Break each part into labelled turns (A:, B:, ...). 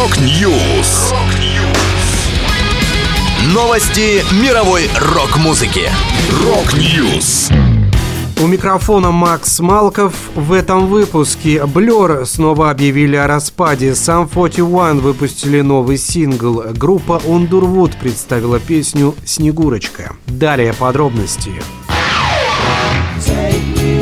A: Rock News. Новости мировой рок-музыки. Rock News.
B: У микрофона Макс Малков. В этом выпуске Blur снова объявили о распаде. Sum 41 выпустили новый сингл. Группа Underwood представила песню «Снегурочка». Далее подробности. Take me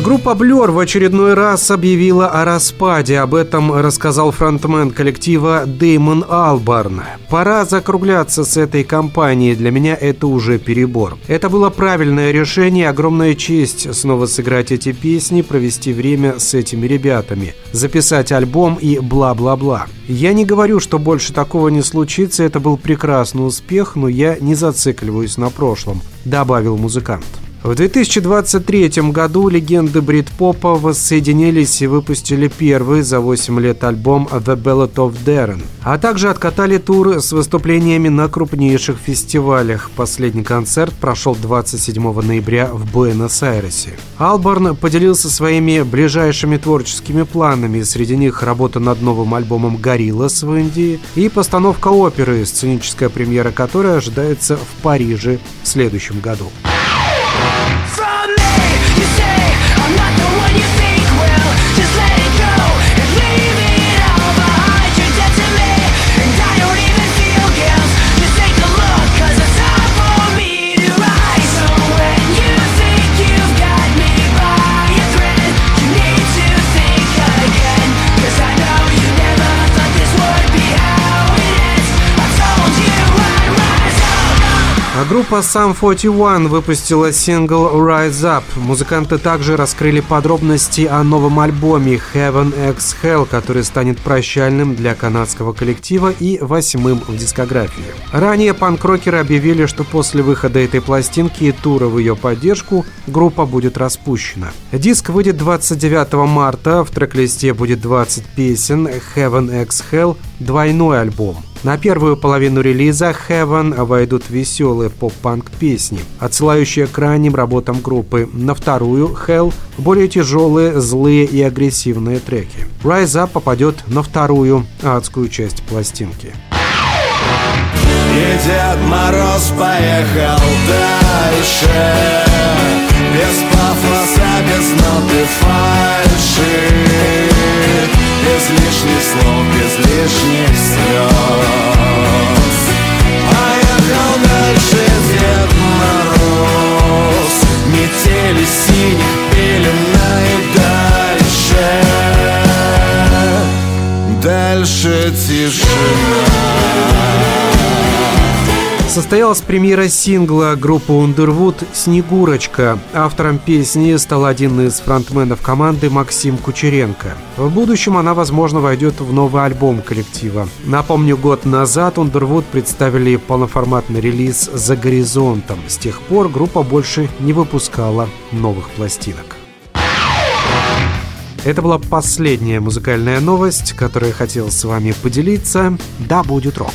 B: Группа Blur в очередной раз объявила о распаде. Об этом рассказал фронтмен коллектива Дэймон Албарн. Пора закругляться с этой компанией. Для меня это уже перебор. Это было правильное решение, огромная честь снова сыграть эти песни, провести время с этими ребятами, записать альбом и бла-бла-бла. Я не говорю, что больше такого не случится, это был прекрасный успех, но я не зацикливаюсь на прошлом, добавил музыкант. В 2023 году легенды брит-попа воссоединились и выпустили первый за 8 лет альбом «The Ballad of Darren», а также откатали тур с выступлениями на крупнейших фестивалях. Последний концерт прошел 27 ноября в Буэнос-Айресе. Алборн поделился своими ближайшими творческими планами, среди них работа над новым альбомом «Гориллас» в Индии и постановка оперы, сценическая премьера которой ожидается в Париже в следующем году. I'm not the one you Группа Sum 41 выпустила сингл Rise Up. Музыканты также раскрыли подробности о новом альбоме Heaven X Hell, который станет прощальным для канадского коллектива и восьмым в дискографии. Ранее панк-рокеры объявили, что после выхода этой пластинки и тура в ее поддержку группа будет распущена. Диск выйдет 29 марта, в трек-листе будет 20 песен, Heaven X Hell – двойной альбом – на первую половину релиза Heaven войдут веселые поп-панк песни, отсылающие к ранним работам группы. На вторую Hell более тяжелые, злые и агрессивные треки. Rise Up попадет на вторую адскую часть пластинки.
C: Дед Мороз поехал дальше Без пафоса, без ноты фальши без лишних слов, без лишних слез. Поехал дальше Дед Мороз Метели синих пелена и дальше Дальше тишина
B: Состоялась премьера сингла группы Underwood «Снегурочка». Автором песни стал один из фронтменов команды Максим Кучеренко. В будущем она, возможно, войдет в новый альбом коллектива. Напомню, год назад Underwood представили полноформатный релиз «За горизонтом». С тех пор группа больше не выпускала новых пластинок. Это была последняя музыкальная новость, которую я хотел с вами поделиться. Да будет рок!